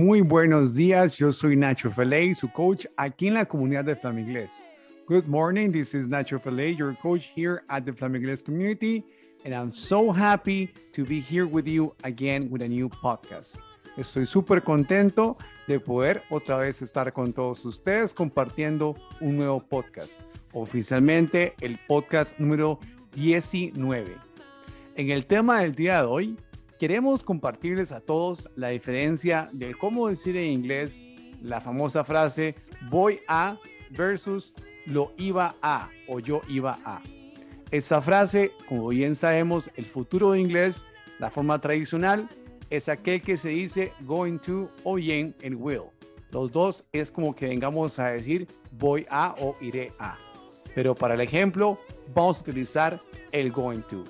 Muy buenos días, yo soy Nacho Felay, su coach aquí en la comunidad de Flamingles. Good morning, this is Nacho Felay, your coach here at the Flamingles community, and I'm so happy to be here with you again with a new podcast. Estoy súper contento de poder otra vez estar con todos ustedes compartiendo un nuevo podcast, oficialmente el podcast número 19. En el tema del día de hoy, queremos compartirles a todos la diferencia de cómo decir en inglés la famosa frase voy a versus lo iba a o yo iba a. Esa frase, como bien sabemos, el futuro de inglés, la forma tradicional, es aquel que se dice going to o bien el will. Los dos es como que vengamos a decir voy a o iré a. Pero para el ejemplo, vamos a utilizar el going to,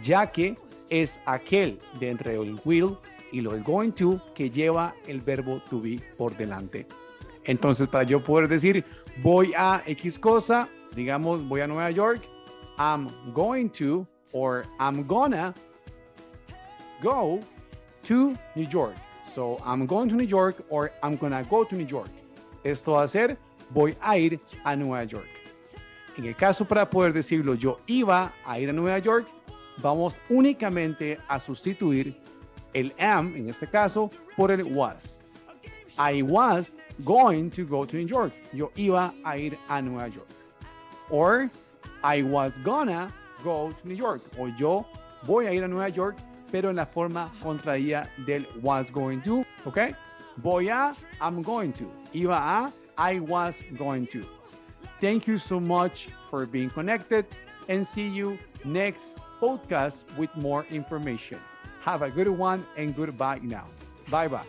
ya que es aquel de entre el will y lo going to que lleva el verbo to be por delante. Entonces, para yo poder decir voy a X cosa, digamos voy a Nueva York, I'm going to or I'm gonna go to New York. So, I'm going to New York or I'm gonna go to New York. Esto va a ser voy a ir a Nueva York. En el caso para poder decirlo yo iba a ir a Nueva York, vamos únicamente a sustituir el am, en este caso, por el was. I was going to go to New York. Yo iba a ir a Nueva York. Or I was gonna go to New York. O yo voy a ir a Nueva York, pero en la forma contraída del was going to. ¿Ok? Voy a, I'm going to. Iba a, I was going to. Thank you so much for being connected and see you next podcast with more information. Have a good one and goodbye now. Bye bye.